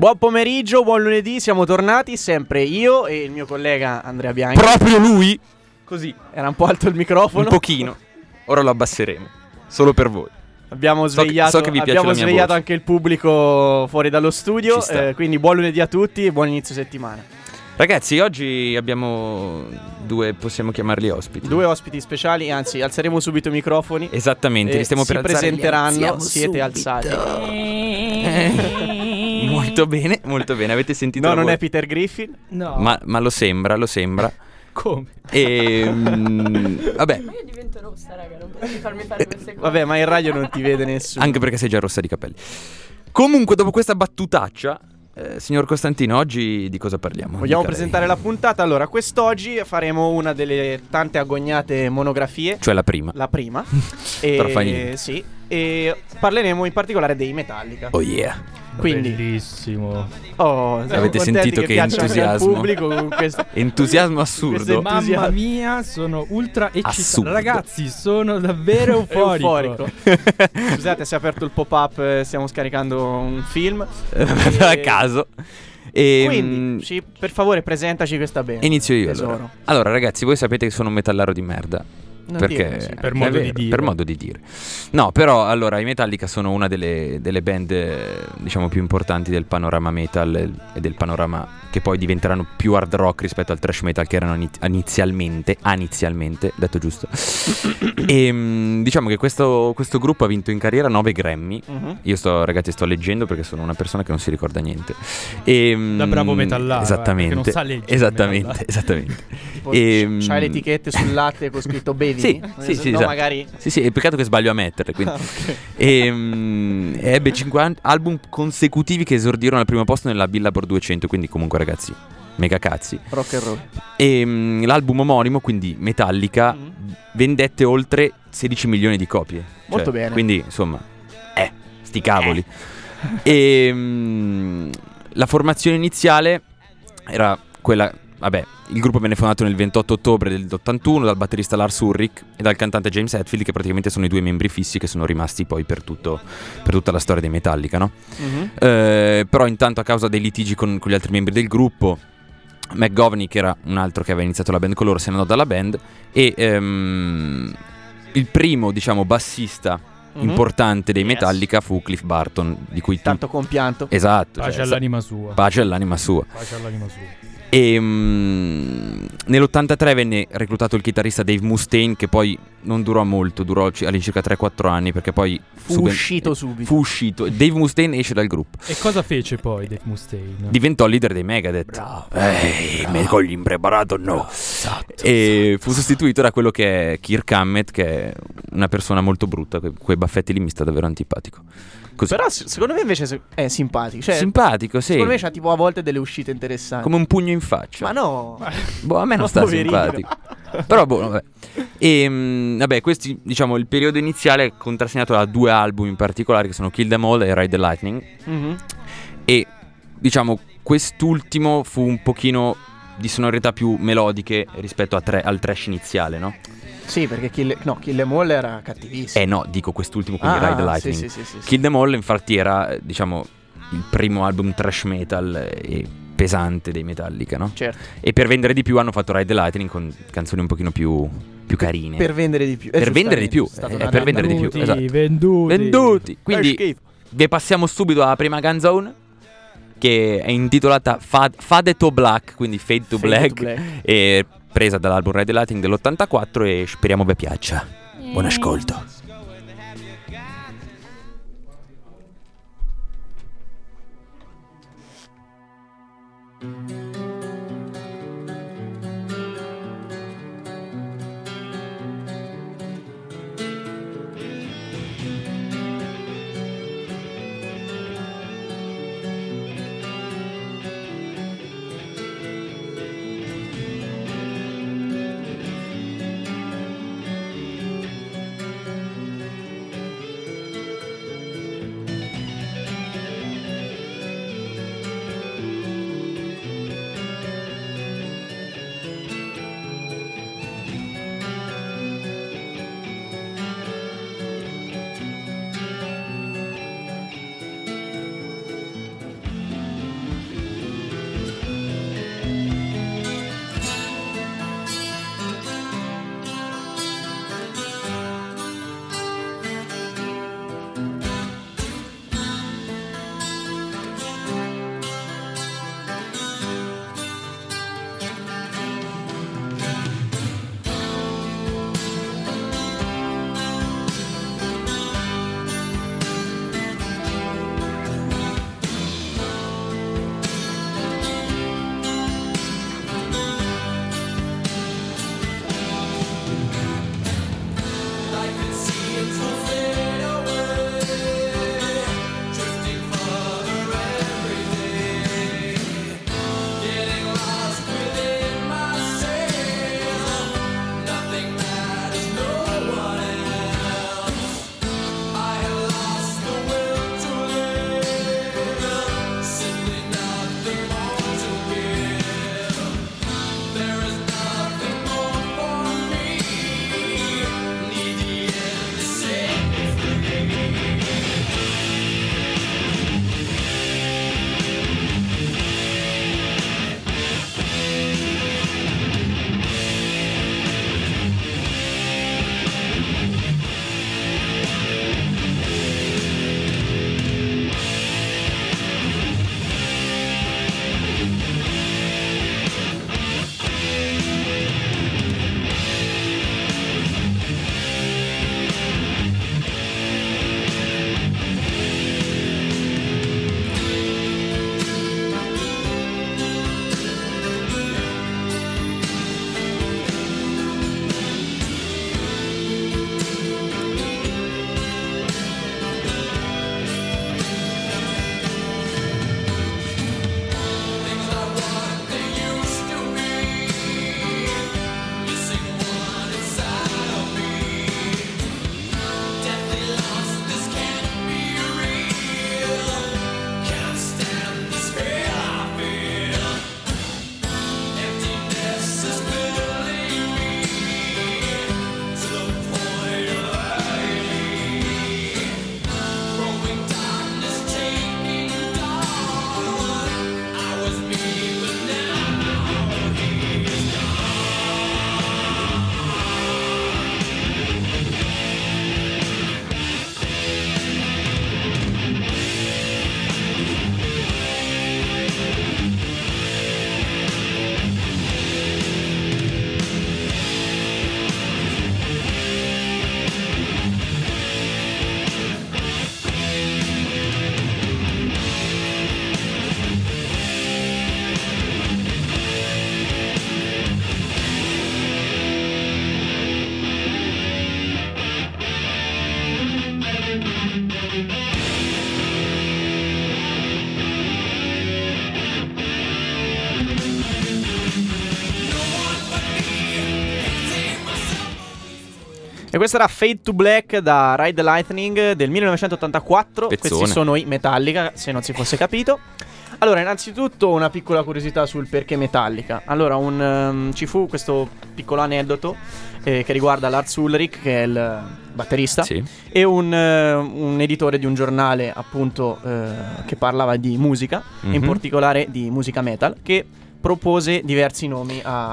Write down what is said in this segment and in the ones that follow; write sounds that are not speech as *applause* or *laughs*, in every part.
Buon pomeriggio, buon lunedì, siamo tornati, sempre io e il mio collega Andrea Bianchi. Proprio lui? Così, Era un po' alto il microfono. un pochino. Ora lo abbasseremo. Solo per voi. Abbiamo So che- svegliato, so che vi piace abbiamo svegliato anche il pubblico fuori dallo studio, eh, quindi buon lunedì a tutti e buon inizio settimana. Ragazzi, oggi abbiamo due, possiamo chiamarli ospiti. Due ospiti speciali, anzi alzeremo subito i microfoni. Esattamente, li stiamo si per alzare. presenteranno, siete alzati. *laughs* molto bene, molto bene. Avete sentito No, non è voce? Peter Griffin. No. ma, ma lo sembra, lo sembra. *laughs* come? E mm, vabbè, Ma io divento rossa, raga, non potete farmi fare queste cose. Vabbè, ma in radio non ti vede nessuno. anche perché sei già rossa di capelli. Comunque, dopo questa battutaccia, eh, signor Costantino, oggi di cosa parliamo? Vogliamo Dica lei. presentare la puntata? Allora, quest'oggi faremo una delle tante agognate monografie. Cioè la prima. La prima. *laughs* Però fa niente. Sì. E parleremo in particolare dei Metallica. Oh yeah. Quindi, Bellissimo. oh, Avete sentito che al entusiasmo? pubblico con *laughs* questo. Entusiasmo assurdo. Mamma mia, sono ultra eccitato. Assurdo. Ragazzi, sono davvero *laughs* euforico. Euforico. *laughs* Scusate, si è aperto il pop-up, eh, stiamo scaricando un film. a caso. E, Quindi, mm, sì, per favore, presentaci questa band. Inizio io allora. Allora, ragazzi, voi sapete che sono un metallaro di merda. Perché dire così. Per modo di vero, dire. Per modo di dire. No, però allora i Metallica sono una delle, delle band eh, diciamo più importanti del panorama metal e del panorama che poi diventeranno più hard rock rispetto al thrash metal che erano ini- inizialmente, inizialmente, detto giusto. *coughs* e mm, diciamo che questo, questo gruppo ha vinto in carriera 9 Grammy. Mhm. Io sto, ragazzi, sto leggendo perché sono una persona che non si ricorda niente. E, Da mm, bravo metallaro, eh, Esattamente. perché non sa leggere esattamente, esattamente. Tipo, Ehm, c'hai le etichette sul latte con scritto bevi? *laughs* Sì, sì, sì, No, esatto. magari... Sì, sì, è peccato che sbaglio a metterle. Quindi. *laughs* Ah, ok. E, mm, ebbe 50 album consecutivi che esordirono al primo posto nella Billboard 200. Quindi, comunque, ragazzi, mega cazzi. Rock and roll. E mm, l'album omonimo, quindi Metallica, Mhm. vendette oltre 16 milioni di copie. Molto Cioè, bene. Quindi, insomma, eh, sti cavoli. *laughs* E mm, la formazione iniziale era quella. Vabbè, il gruppo venne fondato nel 28 ottobre dell'81 dal batterista Lars Ulrich e dal cantante James Hetfield, che praticamente sono i due membri fissi che sono rimasti poi per, tutto, per tutta la storia dei Metallica, no? Mhm. Eh, però intanto a causa dei litigi con, con gli altri membri del gruppo McGovney che era un altro che aveva iniziato la band con loro se ne andò dalla band e ehm, il primo diciamo bassista Mhm. importante dei Yes. Metallica fu Cliff Barton di cui tu Tanto compianto. esatto Pace cioè, all'anima sua. pace all'anima sua Pace all'anima sua. E mm, nell'83 venne reclutato il chitarrista Dave Mustaine che poi non durò molto durò ci- all'incirca 3-4 anni perché poi Fu suben- uscito subito. fu uscito Dave Mustaine esce dal gruppo E cosa fece poi Dave Mustaine? diventò il leader dei Megadeth. Bravo. Ehi, me cogli impreparato no. e fu sostituito da quello che è Kirk Hammett, che è una persona molto brutta. que- quei baffetti lì mi sta davvero antipatico. Così. Però se- secondo me invece è simpatico. Cioè, simpatico, sì. secondo me c'ha tipo a volte delle uscite interessanti. Come un pugno in faccia. Ma no. Boh, a me non sta poverino. simpatico. Però, boh, vabbè. E, mm, vabbè, questi, diciamo, il periodo iniziale è contrassegnato da due album in particolare, che sono Kill Them All e Ride the Lightning. Mhm. E diciamo quest'ultimo fu un pochino di sonorità più melodiche rispetto tre- al trash iniziale, no? Sì, perché Kill, no, Kill Em All era cattivissimo. Eh no, dico quest'ultimo, quindi Ah, Ride the ah, Lightning. Sì, sì, sì. Kill Them All infatti era, eh, diciamo, il primo album trash metal e pesante dei Metallica, no? Certo. E per vendere di più hanno fatto Ride the Lightning con canzoni un pochino più, più carine. Per vendere di più. Eh, Per vendere di più, eh, stata per vendere di più, esatto. venduti. Venduti! Che Quindi vi passiamo subito alla prima canzone che è intitolata Fad- Fade to Black, quindi Fade to, Fade Black, to Black. e presa dall'album Red Lighting dell'84 e speriamo vi piaccia. Buon ascolto. Questo era Fade to Black da Ride the Lightning del 1984. Pezzone. Questi sono i Metallica, se non si fosse capito. Allora, innanzitutto una piccola curiosità sul perché Metallica. Allora, un, ehm, ci fu questo piccolo aneddoto eh, che riguarda Lars Ulrich, che è il batterista, Sì. e un, eh, un editore di un giornale, appunto, eh, che parlava di musica, in Mhm. particolare di musica metal, che propose diversi nomi a,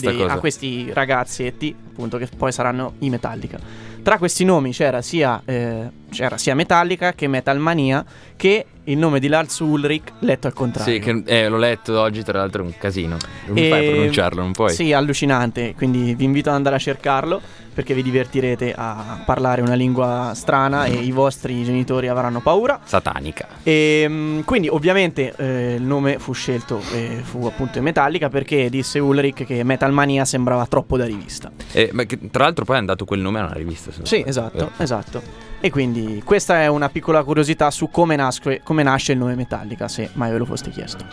dei- a questi ragazzetti, appunto, che poi saranno i Metallica. Tra questi nomi c'era sia, eh, c'era sia Metallica che Metal Mania, che il nome di Lars Ulrich letto al contrario. Sì, che, eh, l'ho letto oggi, tra l'altro è un casino. Come fai a E- pronunciarlo? Non puoi. Sì, allucinante. Quindi vi invito ad andare a cercarlo perché vi divertirete a parlare una lingua strana e i vostri genitori avranno paura. Satanica. E mm, quindi ovviamente eh, il nome fu scelto e fu appunto in Metallica perché disse Ulrich che Metal Mania sembrava troppo da rivista. Eh, ma che- tra l'altro poi hanno dato quel nome a una rivista. non Sì, esatto, Eh. esatto. E quindi questa è una piccola curiosità su come, nasce, come nasce il nome Metallica, se mai ve lo foste chiesto.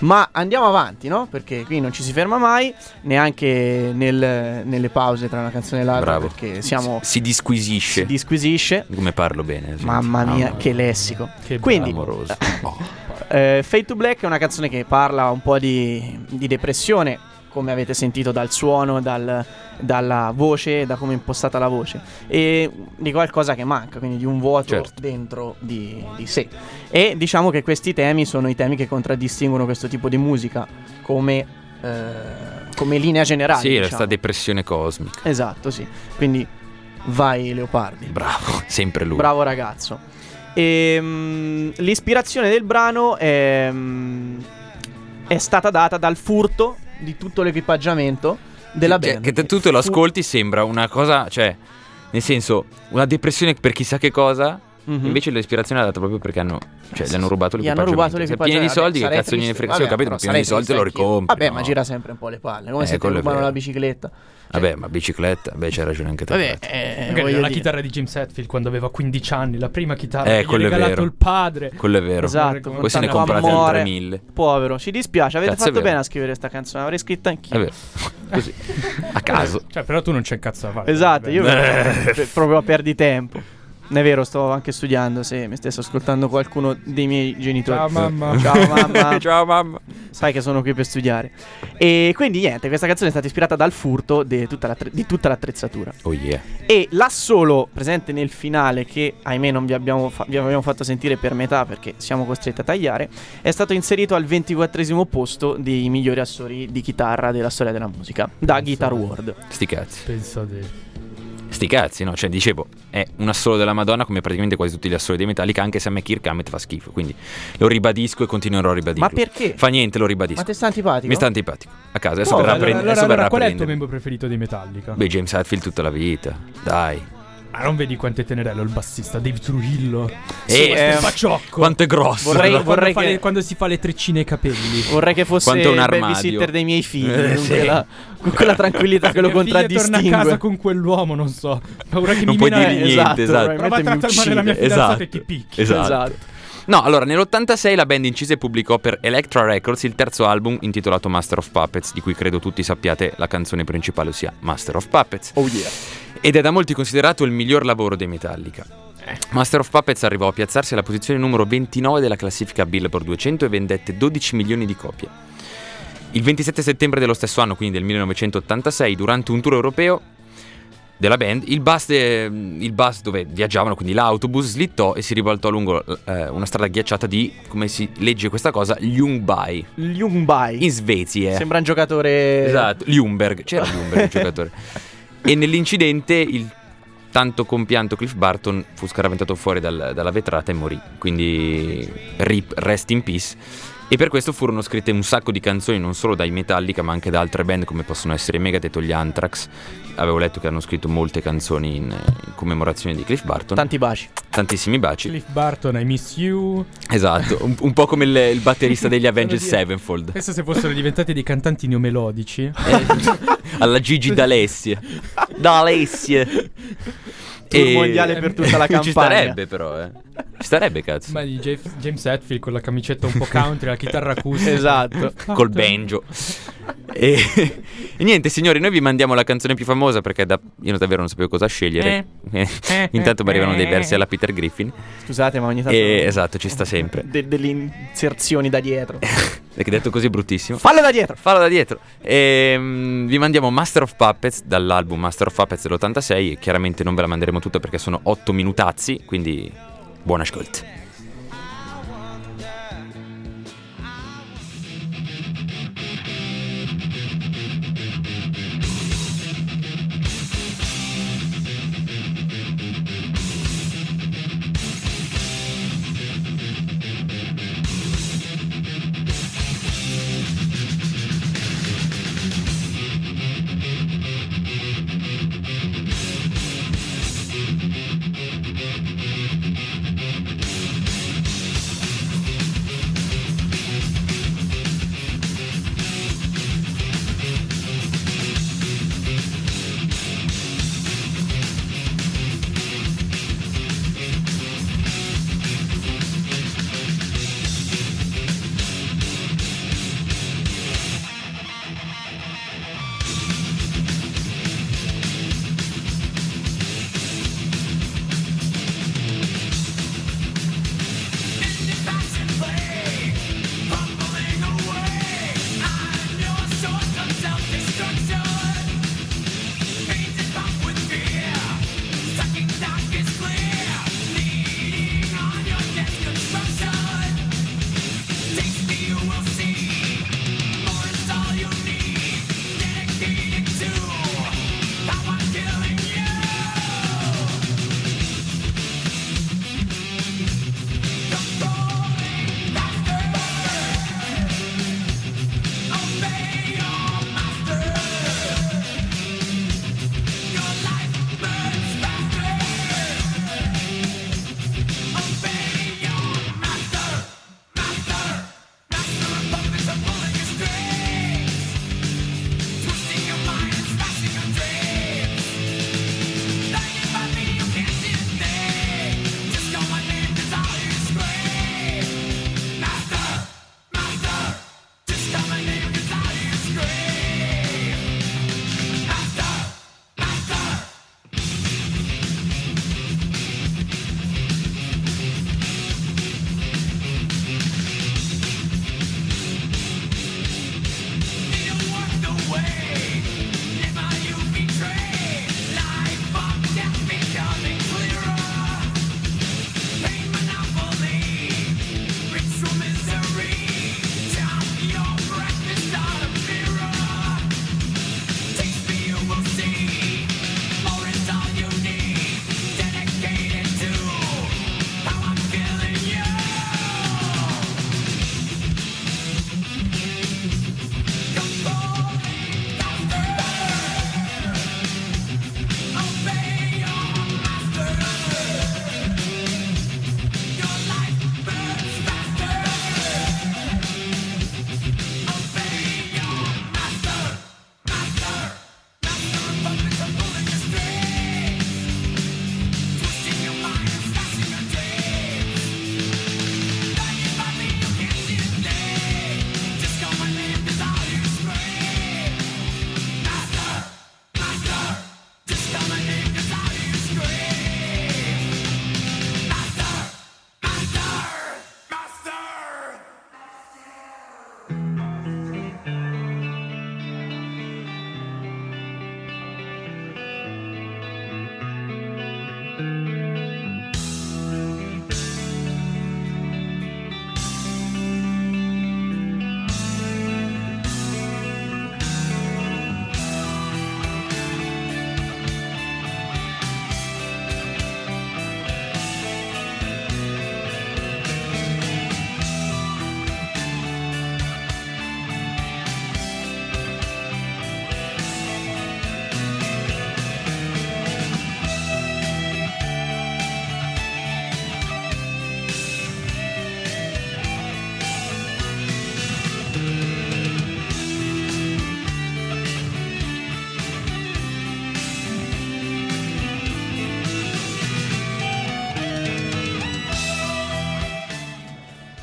Ma andiamo avanti, no? Perché qui non ci si ferma mai, neanche nel- nelle pause tra una canzone e l'altra, Bravo. perché siamo... Si disquisisce. si disquisisce. Come parlo bene. Mamma mia, Mamma che lessico. Che Quindi, Amoroso. Oh. *laughs* eh, Fade to Black è una canzone che parla un po' di, di depressione, come avete sentito dal suono, dal- dalla voce, da come è impostata la voce, e di qualcosa che manca, quindi di un vuoto Certo. dentro di, di sé. E diciamo che questi temi sono i temi che contraddistinguono questo tipo di musica come, eh, come linea generale. Sì, diciamo. questa depressione cosmica. Esatto, sì. Quindi vai Leopardi. Bravo, *laughs* sempre lui. Bravo ragazzo. Ehm, l'ispirazione del brano è, mm, è stata data dal furto di tutto l'equipaggiamento della Cioè, band. che te- tu te lo ascolti sembra una cosa, cioè, nel senso, una depressione per chissà che cosa, Mhm. Invece l'ispirazione l'ha data proprio perché hanno, cioè, gli hanno rubato Gli hanno l'equipaggiamento. rubato l'equipaggiamento. pieni di soldi, che Sarei cazzo gliene frega? Sì, ho Vabbè, capito, ma pieni di soldi lo ricompri. Vabbè, no? ma gira sempre un po' le palle. Come Eh, se ti rubano la bicicletta. Vabbè, ma bicicletta, beh, c'hai ragione anche te. Vabbè, eh, la dire. chitarra di James Hetfield quando aveva 15 anni, la prima chitarra Eh, che gli ha regalato vero. il padre. Quello è vero. Esatto, Poi se ne comprate amore. altre mille. Povero, ci dispiace, avete Cazzo, fatto bene a scrivere sta canzone, avrei scritta anch'io. È vero. *laughs* Così. A caso. Cioè, però tu non c'è un cazzo da fare. Esatto, io Eh. *laughs* proprio a perdi tempo. Non è vero, sto anche studiando, se mi stesse ascoltando qualcuno dei miei genitori. Ciao mamma. Ciao mamma. *laughs* Ciao mamma. Sai che sono qui per studiare. E quindi niente, questa canzone è stata ispirata dal furto di tutta, l'attre- di tutta l'attrezzatura. Oh yeah. E l'assolo presente nel finale, che ahimè non vi abbiamo, fa- vi abbiamo fatto sentire per metà perché siamo costretti a tagliare, è stato inserito al 24 posto dei migliori assoli di chitarra della storia della musica, da Guitar World. Sti cazzi. Pensate. Sti cazzi, no? Cioè, dicevo, è un assolo della Madonna come praticamente quasi tutti gli assoli dei Metallica, anche se a me Kirk Hammett fa schifo. Quindi lo ribadisco e continuerò a ribadirlo. Ma perché? Fa niente, lo ribadisco. Ma te sta antipatico? Mi sta antipatico. A casa, adesso Oh, verrà a allora, prendere. allora, allora, a qual è il tuo membro preferito dei Metallica? Beh, James Hetfield tutta la vita. Dai. Ah, non vedi quanto è tenerello il bassista Dave Trujillo? Sì, Eh, eh, Facciocco. Quanto è grosso. Vorrei- quando, vorrei fa che- le- quando si fa le treccine ai capelli. Vorrei che fosse Quanto un il armadio. babysitter dei miei figli, Eh, con, sì. quella, con quella tranquillità che lo *laughs* Mia figlia torna a casa contraddistingue. con quell'uomo, non so. Paura che Non mi puoi mena- dirgli eh, niente, esatto. Prova a trattare male la mia fidanzata Esatto. e ti picchi. Esatto. Esatto. No, allora, nell'86 la band incise e pubblicò per Electra Records il terzo album intitolato Master of Puppets, di cui credo tutti sappiate la canzone principale, ossia Master of Puppets. Oh yeah. Ed è da molti considerato il miglior lavoro dei Metallica. Master of Puppets arrivò a piazzarsi alla posizione numero 29 della classifica Billboard 200 e vendette 12 milioni di copie. Il 27 settembre dello stesso anno, quindi del 1986, durante un tour europeo della band, il bus, de- il bus dove viaggiavano, quindi l'autobus, slittò e si ribaltò lungo eh, una strada ghiacciata di, come si legge questa cosa, Ljungby, Ljungby. in Svezia. Sembra un giocatore. Esatto, Ljungberg, c'era Ljungberg il giocatore. *laughs* E nell'incidente il tanto compianto Cliff Barton fu scaraventato fuori dal- dalla vetrata e morì. Quindi rip, rest in peace. E per questo furono scritte un sacco di canzoni non solo dai Metallica ma anche da altre band come possono essere i Megadeth o gli Anthrax. Avevo letto che hanno scritto molte canzoni in, in commemorazione di Cliff Barton. Tanti baci. Tantissimi baci. Cliff Barton, I miss you. Esatto, un, un po' come il, il batterista degli *laughs* dire- Sevenfold. Pensa se fossero diventati dei cantanti neomelodici. Eh, alla Gigi D'Alessia. D'Alessia. Tour mondiale per tutta la *laughs* Ci campagna. starebbe però, eh. Ci starebbe, cazzo. Ma di Jeff- James Hetfield con la camicetta un po' country, la chitarra *laughs* acustica. Esatto. Col banjo. E, *laughs* e niente, signori, noi vi mandiamo la canzone più famosa perché da- io davvero non sapevo cosa scegliere. Eh, *laughs* Intanto mi arrivano dei versi alla Peter Griffin. Scusate, ma ogni tanto. E, esatto, ci sta sempre. de- delle inserzioni da dietro. Perché detto così è bruttissimo. Fallo da dietro. Fallo da dietro. E, vi mandiamo Master of Puppets dall'album Master of Puppets dell'86. Chiaramente non ve la manderemo tutta perché sono 8 minutazzi. Quindi buon ascolto.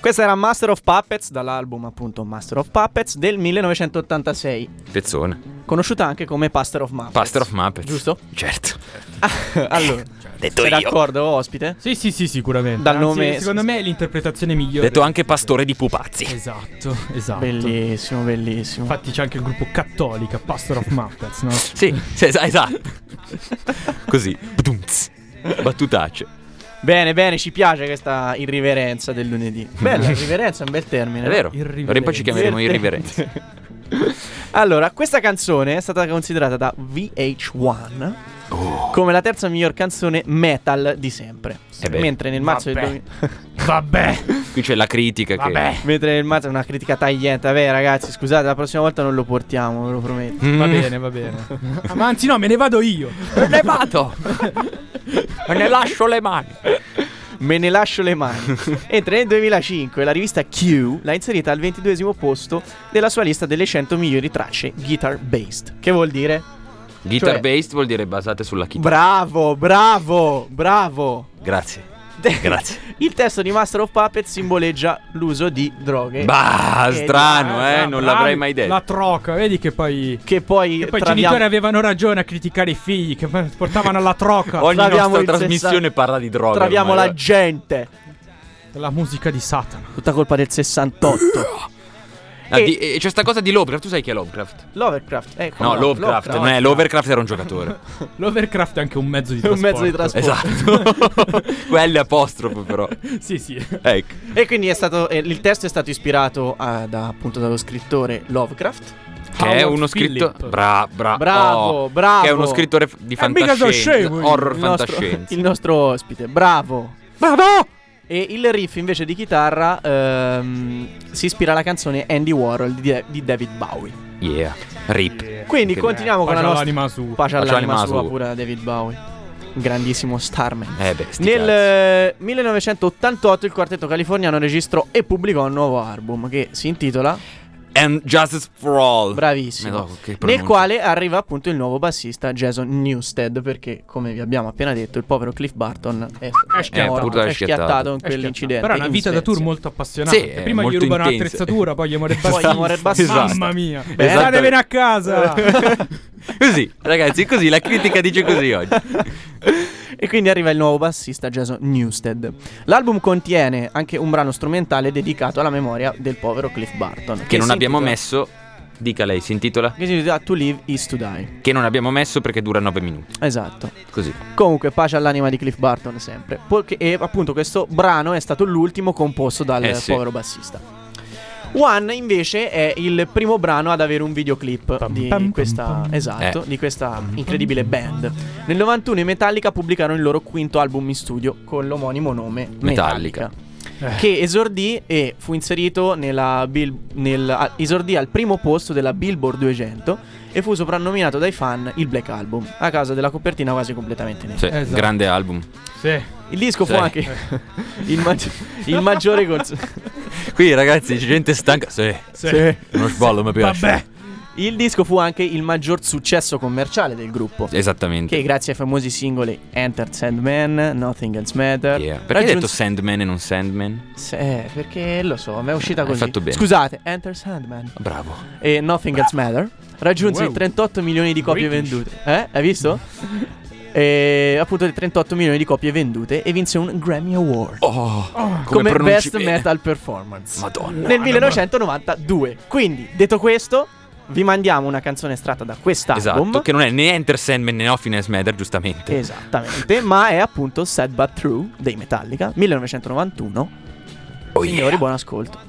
Questa era Master of Puppets dall'album appunto Master of Puppets del 1986, Pezzone. conosciuta anche come Pastor of Muppets. Pastor of Muppets. Giusto? Certo. *laughs* allora, Detto sei io. d'accordo ospite? Sì, sì, sì, sicuramente. Dal Anzi, nome- Secondo me è l'interpretazione migliore. Detto anche pastore di pupazzi. Esatto, esatto. Bellissimo, bellissimo. Infatti c'è anche il gruppo cattolica, Pastor of Muppets, no? Sì, sì, es- esatto. Così. Battutacce. Bene, bene, ci piace questa irriverenza del lunedì. *laughs* Bella, irriverenza è un bel termine. È vero. D'ora in poi ci chiameremo irriverenza. *laughs* Allora, questa canzone è stata considerata da VH1 Oh. come la terza miglior canzone metal di sempre. Eh. Mentre nel marzo del Vabbè. 2000 *laughs* Vabbè, Qui c'è la critica che... vabbè. Mentre nel marzo è una critica tagliente. Vabbè, ragazzi, scusate, la prossima volta non lo portiamo, ve lo prometto. Mm. Va bene, va bene. Ah, *laughs* Ma anzi, no, me ne vado io. Me ne vado. Me ne lascio le mani. Me ne lascio le mani. *laughs* Mentre nel 2005 la rivista Q l'ha inserita al 22 posto della sua lista delle 100 migliori tracce guitar based. Che vuol dire? Guitar Cioè- based vuol dire basate sulla chitarra. Bravo, bravo, bravo. Grazie. Grazie. *laughs* Il testo di Master of Puppets simboleggia l'uso di droghe. Bah, Che strano, Ah, eh. Non l'avrei mai detto. La troca, vedi che poi. Che poi, E poi i traviamo- genitori avevano ragione a criticare i figli che portavano alla troca. Ogni Traviamo nostra trasmissione sessa- parla di droga. traviamo ormai, la gente. La musica di Satana. Tutta colpa del 68. *clears throat* Ah, E- di- c'è sta cosa di Lovecraft. Tu sai chi è Lovecraft? Lovecraft. Ecco, No, Lovecraft. Non è Lovecraft, era un giocatore. *laughs* L'Overcraft è anche un mezzo di È *laughs* un trasporto. mezzo di trasporto. esatto. *laughs* Quello è apostrofo, però. Sì, sì. Ecco. E quindi è stato, eh, il testo è stato ispirato a- da, appunto dallo scrittore Lovecraft. Che è uno scritto. Philip. Bra, bra, Bravo, oh, bravo. Che è uno scrittore di Eh, fantascienza. Horror il nostro, fantascienza. il nostro ospite. Bravo. Bravo! E il riff invece di chitarra ehm, si ispira alla canzone Andy Warhol di, di David Bowie. Yeah. Rip. Quindi Che continuiamo con la Pace nostra all'anima su. pace Pace all'anima all'anima sua sua. pure a David Bowie. Grandissimo starman. Eh beh, sti Nel cazzi. eh, 1988 il quartetto californiano registrò e pubblicò un nuovo album che si intitola And Justice for All. Bravissimo. Che Nel quale arriva appunto il nuovo bassista Jason Newsted perché come vi abbiamo appena detto il povero Cliff Barton è, È schiattato. morto, purtroppo è è schiattato. in Eh, quell'incidente. Però è una in vita da tour molto appassionante. Sì, Prima gli molto rubano intensa. l'attrezzatura, poi gli muore il Poi bassista. gli muore il bassista. Mamma mia. Beh, Statevene a casa. *laughs* Così, ragazzi, così la critica dice così oggi. E quindi arriva il nuovo bassista Jason Newsted. L'album contiene anche un brano strumentale dedicato alla memoria del povero Cliff Barton. Che non si abbiamo intitola- messo. Dica lei, si intitola? Che si intitola To Live is to Die. Che non abbiamo messo perché dura 9 minuti. Esatto. Così. Comunque, pace all'anima di Cliff Barton sempre. E appunto questo brano è stato l'ultimo composto dal Eh sì. povero bassista. One invece è il primo brano ad avere un videoclip di questa, esatto, Eh. di questa incredibile band. Nel 91 i Metallica pubblicarono il loro quinto album in studio con l'omonimo nome Metallica. Metallica. Che esordì e fu inserito nella Bill- nel, a- esordì al primo posto della Billboard 200 e fu soprannominato dai fan il Black Album a causa della copertina quasi completamente nera. Sì, Esatto. grande album. Sì. Il disco fu Sì. anche *laughs* il, maggi- il maggiore cons- *laughs* Qui, ragazzi, c'è gente stanca. Sì. Sì. Uno sballo mi piace. Vabbè. Il disco fu anche il maggior successo commerciale del gruppo. Esattamente. Che grazie ai famosi singoli Enter Sandman, Nothing Else Matter. Yeah. Perché hai raggiunse- detto Sandman e non Sandman? Sì, perché lo so, mi è uscita Hai così. fatto bene. Scusate, Enter Sandman Bravo. e Nothing Else Matter raggiunse Wow. i 38 milioni di copie British. vendute. Eh? Hai visto? *laughs* e appunto le 38 milioni di copie vendute e vinse un Grammy Award Oh, come, pronunci Best bene. Metal Performance. Madonna. nel 1992. Quindi, detto questo, vi mandiamo una canzone estratta da quest'album. Esatto, che non è né Enter Sandman né Offiness Matter, giustamente. Esattamente, *laughs* ma è appunto Sad But True dei Metallica, 1991. Oh, Signori, yeah. buon ascolto.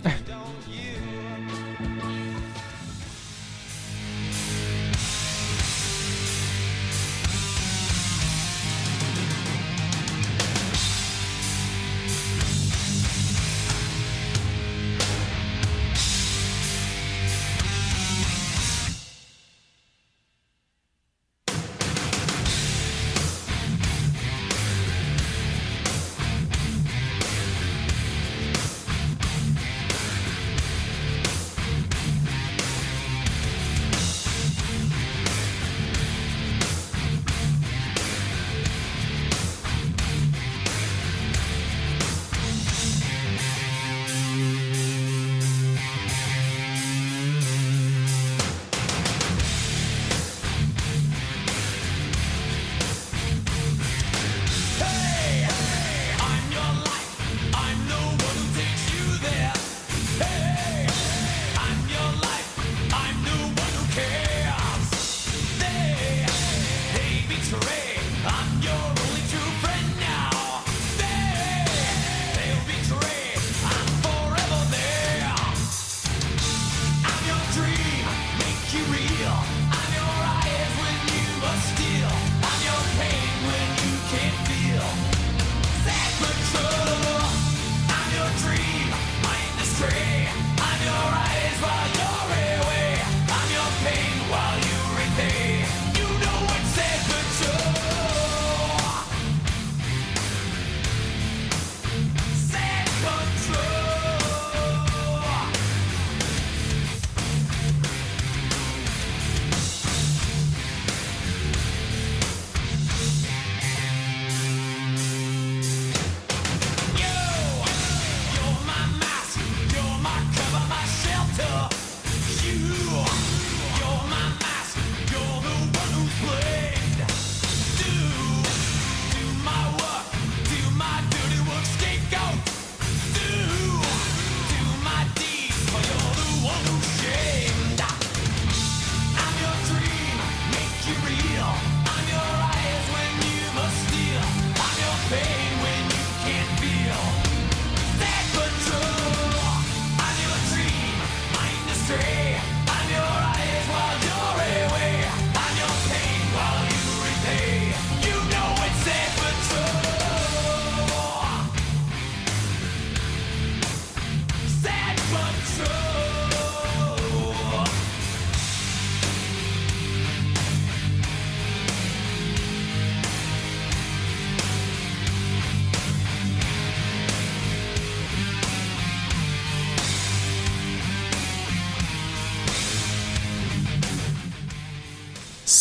care.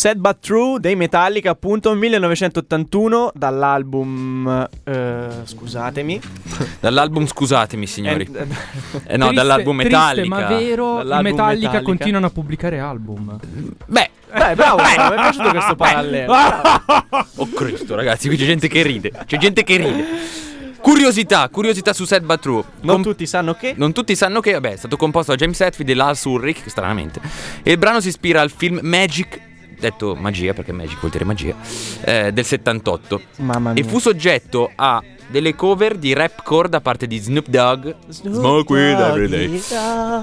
Sad But True dei Metallica, appunto, 1981, dall'album. eh, scusatemi. *laughs* Dall'album Scusatemi, signori. Eh, Eh no, Triste- dall'album triste, Metallica. ma vero, Metallica, Metallica. continuano a pubblicare album. Beh, Beh, bravo, bravo, mi è piaciuto questo parallelo. *laughs* oh Cristo, ragazzi, qui c'è gente che ride. C'è gente che ride. Curiosità, curiosità su Sad But True. Non Com- tutti sanno che. Non tutti sanno che, vabbè, è stato composto da James Hetfield e Lars Ulrich, stranamente. E il brano si ispira al film Magic, detto magia, perché Magic vuol dire magia, eh, del 78. Mamma mia. E fu soggetto a delle cover di rapcore da parte di Snoop Dogg, Smoke Weed Every Day,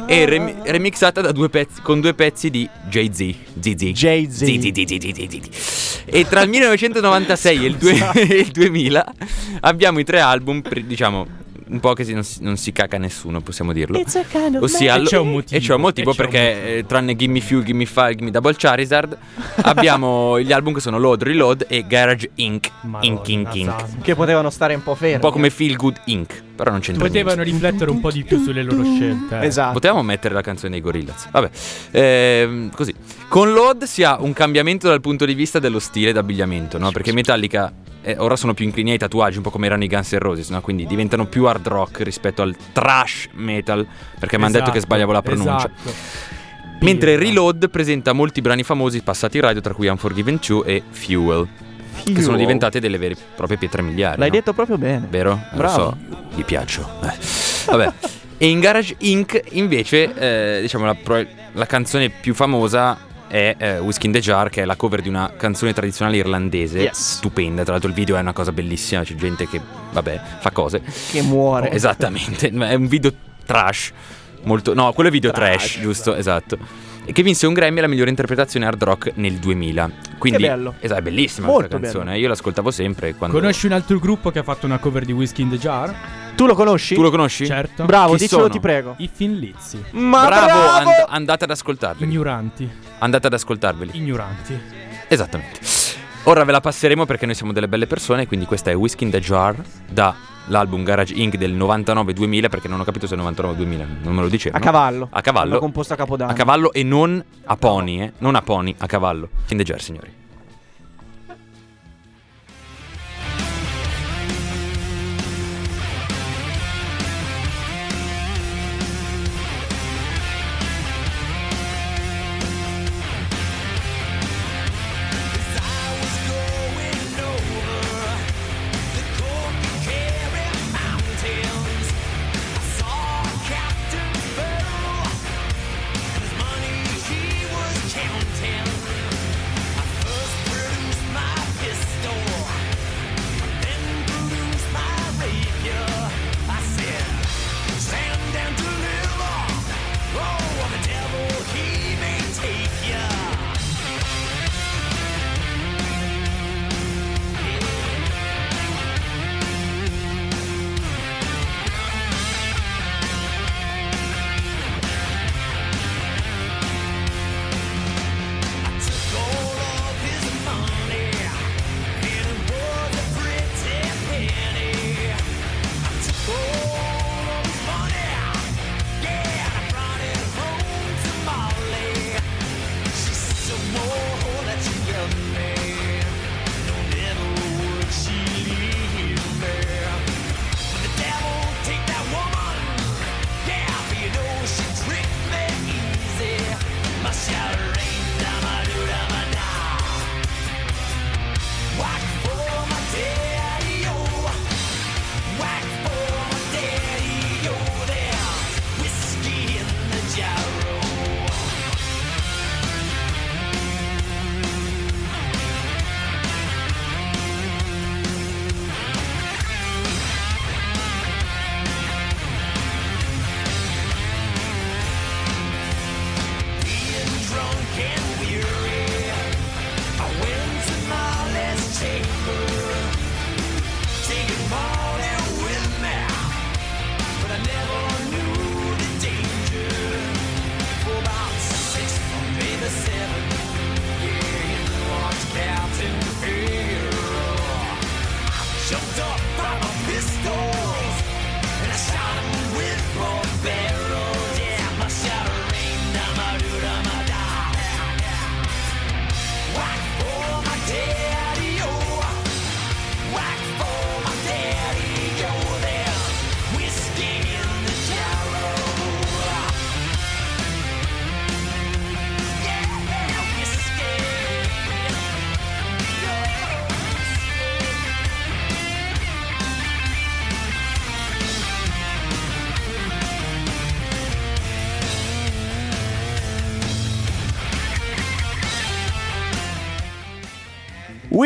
e rem- remixata da due pezzi, con due pezzi di Jay-Z. ZZ. Jay-Z. ZZZZZZ. E tra il *laughs* 1996 e il, due- *laughs* e il 2000 abbiamo i tre album, diciamo, un po' che si- non, si, non si caca nessuno, possiamo dirlo. It's a kind of Ossia, E c'è un motivo, e c'è un motivo c'è un perché, eh, tranne Gimme Few, Gimme Five, Gimme Double Charizard, *laughs* abbiamo gli album che sono Load, Reload e Garage Inc. Inc, Inc, Inc. Che potevano stare un po' fermi. Un po' come Feel Good Inc. Però non c'entra Potevano niente. riflettere un po' di più sulle loro scelte. eh. Esatto. Potevamo mettere la canzone dei Gorillaz. Vabbè, Ehm, così. Con Load si ha un cambiamento dal punto di vista dello stile d'abbigliamento, no? Perché Metallica eh, ora sono più inclini ai tatuaggi, un po' come erano i Guns N' Roses, no? Quindi diventano più hard rock rispetto al trash metal, perché mi hanno detto che Esatto, sbagliavo la pronuncia. esatto. Mentre. Reload presenta molti brani famosi passati in radio, tra cui Unforgiven 2 e Fuel, che sono diventate delle vere e proprie pietre miliari. L'hai no? detto proprio bene. Vero? Eh, Lo Bravo. so, gli piaccio. Eh. Vabbè. E in Garage Inc. invece, eh, diciamo, la, la canzone più famosa è eh, Whiskey in the Jar, che è la cover di una canzone tradizionale irlandese. Yes. Stupenda. Tra l'altro il video è una cosa bellissima, c'è gente che, vabbè, fa cose. Che muore. Esattamente, è un video trash. Molto, no, quello è video trash, Trash. giusto, esatto. E che vinse un Grammy alla migliore interpretazione hard rock nel 2000. Quindi, Che bello. Esatto, è bellissima Molto questa canzone. Io l'ascoltavo sempre. Quando... Conosci un altro gruppo che ha fatto una cover di Whiskey in the Jar? Tu lo conosci? Tu lo conosci? Certo. Bravo, Chi dicelo sono? ti prego. I Finlizzi. Ma bravo, bravo! and- andate ad ascoltarveli. Ignoranti. Andate ad ascoltarveli. Ignoranti. Esattamente. Ora ve la passeremo perché noi siamo delle belle persone, quindi questa è Whiskey in the Jar dall'album Garage Inc. del 99-2000 perché non ho capito se è 99-2000, non me lo dicevano. A cavallo. A cavallo. L'ho composto a capodanno. A cavallo e non a pony, eh? Non a pony, a cavallo. In the Jar, signori.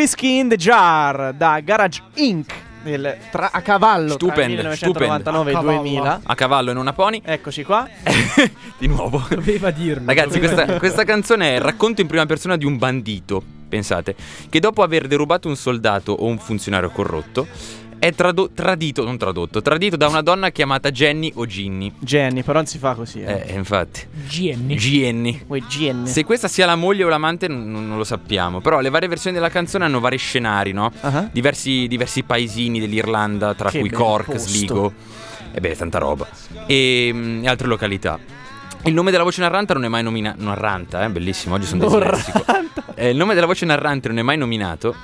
Whiskey in the Jar da Garage Inc. del- tra- a cavallo tra Stupendo, 1999 e il stupendo. A 2000. A cavallo e non a pony. Eccoci qua. *laughs* Di nuovo. Doveva dirlo. Ragazzi, doveva questa, dirlo. questa canzone è il racconto in prima persona di un bandito, pensate, che dopo aver derubato un soldato o un funzionario corrotto è trado- tradito, non tradotto, tradito da una donna chiamata Jenny o Ginny. Jenny, però non si fa così. Eh. Eh, infatti. Jenny. Poi Jenny. Se questa sia la moglie o l'amante non, non lo sappiamo, però le varie versioni della canzone hanno vari scenari, no? Ah. Diversi, diversi paesini dell'Irlanda, tra Che cui Cork, posto. Sligo, e beh, tanta roba, e, mm, e altre località. Il nome della voce narrante non è mai nominato. Narranta, eh? Bellissimo, oggi sono *laughs* dislessico. Eh, il nome della voce narrante non è mai nominato.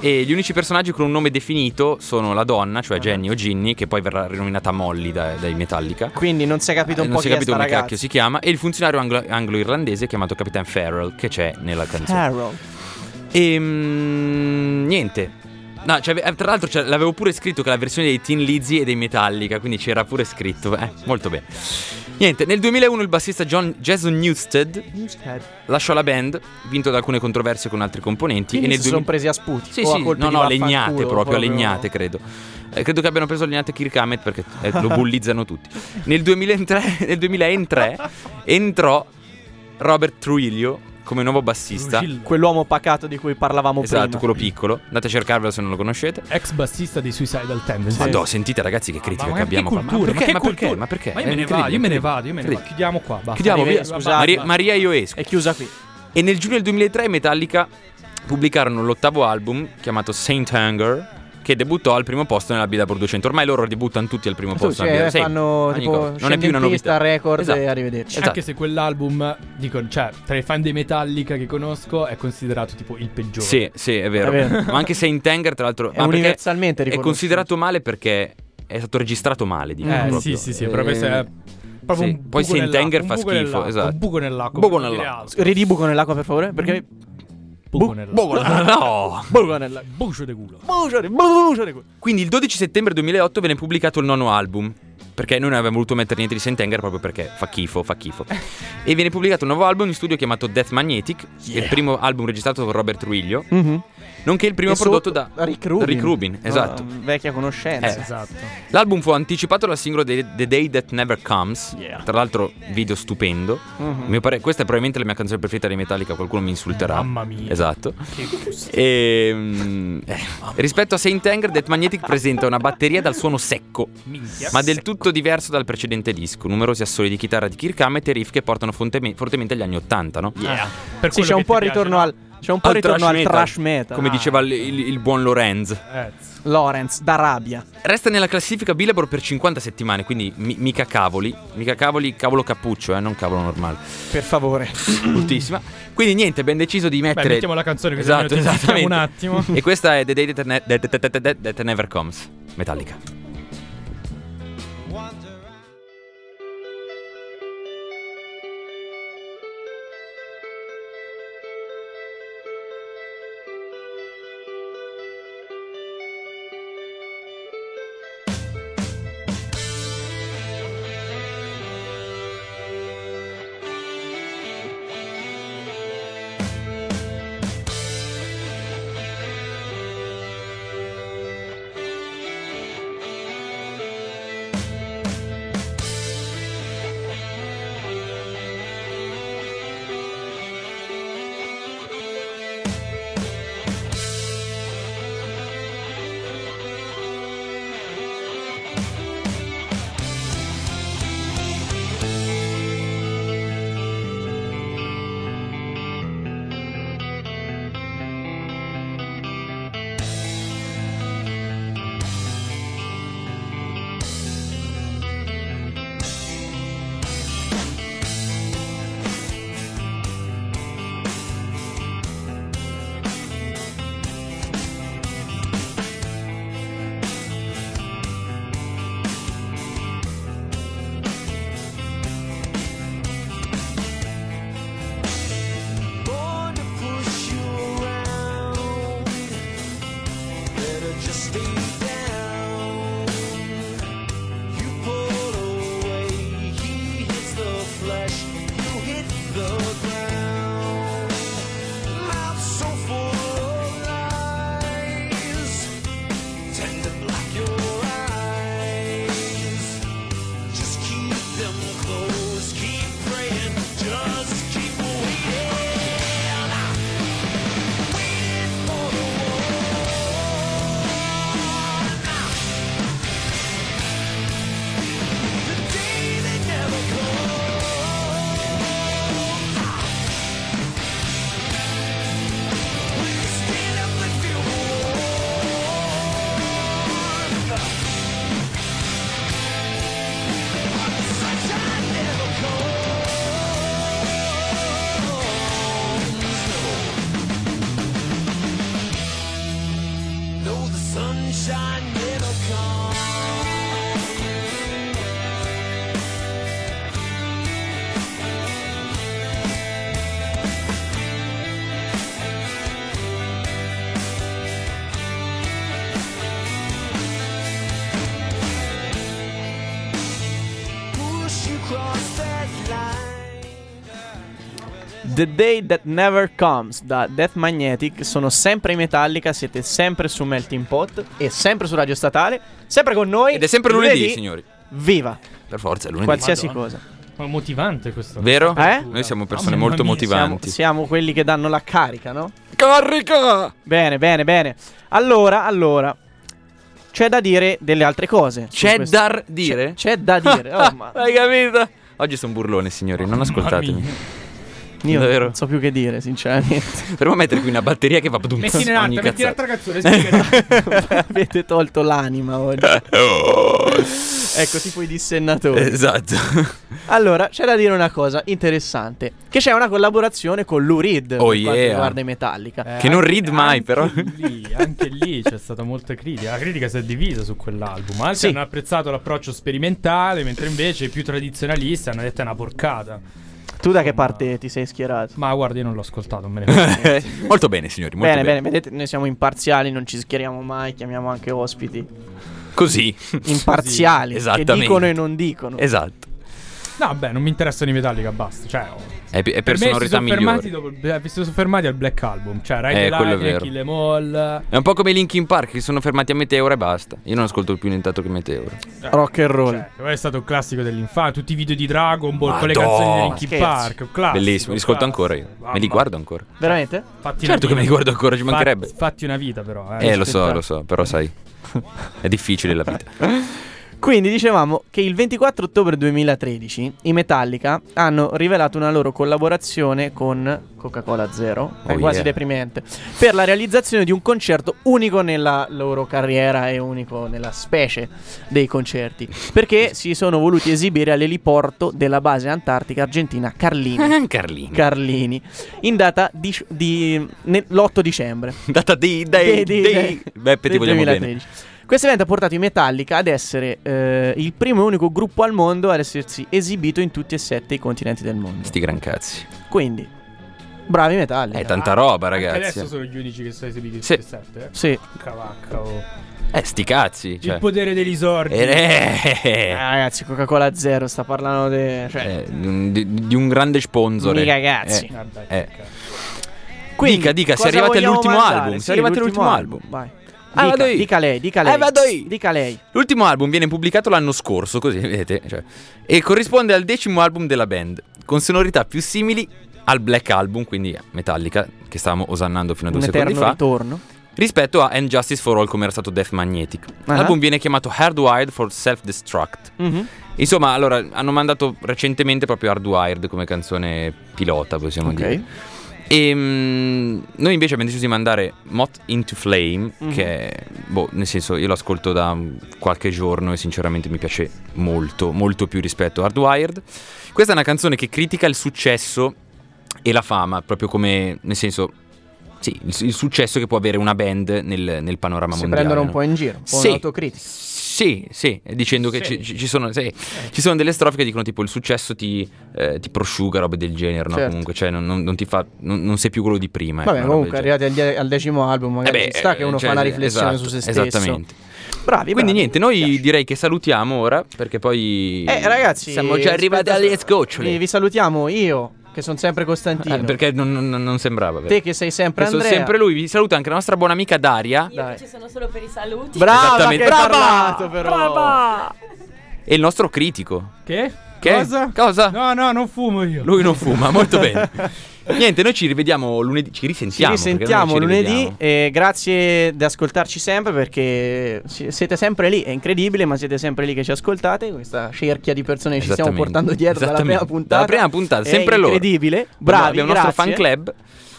E gli unici personaggi con un nome definito sono la donna, cioè Jenny o Ginny, che poi verrà rinominata Molly da- dai Metallica. Quindi non si è capito Eh, un non po' si chi è è capito sta come ragazza. cacchio si chiama. E il funzionario anglo- anglo-irlandese chiamato Capitan Farrell, che c'è nella canzone. Carol. E mm, niente. No, cioè, eh, tra l'altro cioè, l'avevo pure scritto che la versione dei Teen Lizzy e dei Metallica, quindi c'era pure scritto. Eh, molto bene. Niente, nel 2001 il bassista John Jason Newsted lasciò la band, vinto da alcune controversie con altri componenti. Quindi e nel si sono 2000 presi a sputi. Sì, sì, no, no, legnate proprio, legnate credo. Eh, credo che abbiano preso legnate Kirk Hammett perché eh, lo bullizzano tutti. Nel 2003, nel 2003 *laughs* entrò Robert Trujillo come nuovo bassista. Trujillo. Quell'uomo pacato di cui parlavamo Esatto, prima. quello piccolo. Andate a cercarvelo se non lo conoscete. Ex bassista dei Suicidal Tendencies. Madò, sentite ragazzi che critica Ma che abbiamo che qua. ma perché? che Ma perché? Ma perché? Ma io me ne vado, io me ne vado, io me ne vado. Chiudiamo qua, basta. Chiudiamo via. Scusate, Maria. Maria io esco. È chiusa qui. E nel giugno del 2003 i Metallica pubblicarono l'ottavo album chiamato Saint Anger che debuttò al primo posto nella Billboard 200. Ormai loro debuttano tutti al primo Tu, posto. sì, nella eh. Sì, fanno tipo. Non è più una novità. record Esatto. e arrivederci. Esatto. Anche se quell'album, dico, cioè, tra i fan dei Metallica che conosco, è considerato tipo il peggiore. Sì, sì, è vero. È vero. Ma anche Saint Anger, tra l'altro, È universalmente è considerato male perché è stato registrato male. Dico, Eh, proprio. sì, sì, sì, Eh, proprio se è proprio sì. Poi buco Saint nell'acqua, Anger un fa buco schifo, esatto. Un buco nell'acqua. Buco nell'acqua. altro. Ridibuco nell'acqua, per favore, perché... Buco nell'acqua. *laughs* No! Buco nell'acqua. Bucio di culo. Bucio di- bucio di- Quindi il 12 settembre 2008 venne pubblicato il nono album. Perché noi non avevamo voluto mettere niente di Saint Anger proprio perché fa schifo, fa schifo. *laughs* e viene pubblicato un nuovo album in studio chiamato Death Magnetic, il primo album registrato con Robert Trujillo, Mhm. Nonché il primo E prodotto da Rick Rubin. Rick Rubin, esatto. Ah, vecchia conoscenza. Eh. Esatto. L'album fu anticipato dal singolo The, The Day That Never Comes, Yeah. tra l'altro video stupendo. Mio pare- questa è probabilmente la mia canzone preferita dei Metallica, qualcuno mi insulterà. Mamma mia. Esatto. E, mm, eh, rispetto a Saint Anger, Death Magnetic presenta una batteria dal suono secco, Minchia. ma del tutto diverso dal precedente disco. Numerosi assoli di chitarra di Kirk Hammett e riff che portano fortemente agli anni 80, no? Yeah. Per Sì, c'è un po' il ritorno piace, al... C'è un po' il ritorno al trash metal. come Ah. diceva il, il- il buon Lorenz. no? Eh, Lawrence d'Arabia. Resta nella classifica Billboard per 50 settimane, quindi mi- mica cavoli, mica cavoli, cavolo cappuccio, eh, non cavolo normale. Per favore. *coughs* Bruttissima. Quindi niente, abbiamo deciso di mettere Beh, mettiamo la canzone così Esatto, un attimo. E questa è The Day That, Ne- That- That- That- That Never Comes, Metallica. The Day That Never Comes da Death Magnetic sono sempre in Metallica, siete sempre su Melting Pot e sempre su Radio Statale, sempre con noi. Ed è sempre lunedì, signori. Viva, Per forza, è lunedì. qualsiasi Madonna. cosa. Ma motivante questo. Vero? Eh? Noi siamo persone Mamma molto mia, Siamo, motivanti. siamo quelli che danno la carica, no? Carica! Bene, bene, bene. Allora, allora, c'è da dire delle altre cose. C'è da dire? C'è, c'è da dire. *laughs* Oh, ma Hai capito? Oggi sono burlone, signori, non ascoltatemi. Io davvero. non so più che dire, sinceramente. *laughs* Dovremmo mettere qui una batteria che fa badum, *laughs* Metti in ogni alto, metti cazzata. l'altra canzone. *laughs* Avete tolto l'anima oggi. ecco, tipo i dissennatori. Esatto. Allora, c'è da dire una cosa interessante: che c'è una collaborazione con Lou Reed Oh, yeah. riguarda i Metallica. Eh, Che non read mai, anche però. Lì, anche lì c'è stata molta critica. La critica si è divisa su quell'album. Altri Sì. hanno apprezzato l'approccio sperimentale, mentre invece i più tradizionalisti hanno detto è una porcata. Tu da che parte ti sei schierato? Ma guarda, io non l'ho ascoltato, non me ne *laughs* molto bene, signori, molto Bene, bene. bene, vedete, noi siamo imparziali, non ci schieriamo mai, chiamiamo anche ospiti Così. imparziali, che Esattamente. dicono e non dicono. Esatto. No, beh, non mi interessano i Metallica, basta. Cioè, oh, È, è per per sonorità sono fermati migliori. dopo si sono fermati al Black Album. Cioè, Ride Eh, vero. Kill Em All. È un po' come i Linkin Park che sono fermati a Meteora e basta. Io non ascolto più nient'altro che Meteora. eh, Rock and roll. Cioè, quello è stato un classico dell'infanzia. Tutti i video di Dragon Ball con le Madonna. canzoni di Linkin Scherzi. Park. un classico, Bellissimo, li ascolto ancora io. Me li Mamma. guardo ancora. Veramente? Fatti Certo che me li guardo ancora, ci Fatti- mancherebbe. Fatti una vita, però. Eh, Eh, lo so, lo so, però sai. *laughs* È difficile la vita. *laughs* Quindi dicevamo che il 24 ottobre 2013 i Metallica hanno rivelato una loro collaborazione con Coca-Cola Zero, è Oh, quasi yeah. deprimente, per la realizzazione di un concerto unico nella loro carriera e unico nella specie dei concerti, perché si sono voluti esibire all'eliporto della base antartica argentina Carlini. *laughs* Carlini. Carlini, in data di, di- ne- l'8 dicembre Data di dei, Dei- dei, dei- Beppe, ti vogliamo 2013. Questo evento ha portato i Metallica ad essere eh, il primo e unico gruppo al mondo ad essersi esibito in tutti e sette i continenti del mondo. Sti gran cazzi. Quindi, bravi Metallica. È tanta roba, Anche ragazzi. adesso sono gli unici che sono esibiti Sì. tutti e sette. Eh? Sì. Cavacca, oh. Eh, sti cazzi. Cioè. Il potere degli esordi. Eh, Eh, ragazzi, Coca-Cola Zero sta parlando de- cioè, eh, di, un- di- un grande sponsor. Mica cazzi. Eh, Eh. cazzo. Quindi, dica, dica, arrivati vogliamo all'ultimo mandare? album, Sì, siete arrivati all'ultimo album. Vai. Ah, Dica, vado io. dica lei, dica lei. Eh, vado io. Dica lei. L'ultimo album viene pubblicato l'anno scorso, così vedete, cioè, e corrisponde al decimo album della band, con sonorità più simili al Black Album, quindi Metallica, che stavamo osannando fino a Un due secondi eterno fa, ritorno. rispetto a And Justice for All, come era stato Death Magnetic. Ah. L'album viene chiamato Hardwired for Self-Destruct. Mhm. Insomma, allora, hanno mandato recentemente proprio Hardwired come canzone pilota, possiamo Ok. dire. E mm, noi invece abbiamo deciso di mandare Moth into Flame, Mhm. che boh, nel senso, io lo ascolto da qualche giorno e sinceramente mi piace molto, molto più rispetto a Hardwired. Questa è una canzone che critica il successo e la fama, proprio come, nel senso, sì, il, il successo che può avere una band nel, nel panorama Si mondiale. prendono un po' in giro, un po' Sì. un'autocritica. Sì, sì, dicendo che Sì. ci, ci- ci sono, sì, ci sono delle strofe che dicono tipo il successo ti, eh, ti prosciuga, robe del genere, no? Certo. Comunque, cioè non, non- non ti fa, non, non sei più quello di prima. ecco, Vabbè, comunque, arrivati al, die- al decimo album, magari genere. ci sta che uno cioè, fa una riflessione esatto, su se stesso. Esattamente. Bravi, Quindi bravi. niente, noi direi che salutiamo ora, perché poi... Eh, ragazzi, Siamo già arrivati aspetta, alle scocciole. Vi salutiamo io, che sono sempre Costantino. Eh, perché non, non- non sembrava. vero? Te che sei sempre Che sono Andrea. sempre lui. Vi saluta anche la nostra buona amica Daria Io Dai. ci sono solo per i saluti. Brava, Esattamente. che Brava! parlato però. Brava! e il nostro critico. Che? Che? Cosa? Cosa? No, no, non fumo io. Lui non fuma, molto bene. *laughs* Niente, noi ci rivediamo lunedì. Ci Ci risentiamo. perché risentiamo ci lunedì e grazie di ascoltarci sempre perché si- siete sempre lì, è incredibile ma siete sempre lì che ci ascoltate, questa cerchia di persone che ci stiamo portando dietro dalla prima puntata. Dalla prima puntata, È sempre loro. incredibile, bravi, Abbiamo il nostro fan club.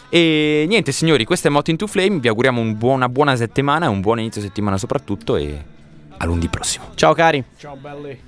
E niente, signori, questo è Moto into Flame. Vi auguriamo un buon- una buona settimana, un buon inizio settimana soprattutto. E a lunedì prossimo. Ciao cari. Ciao belli.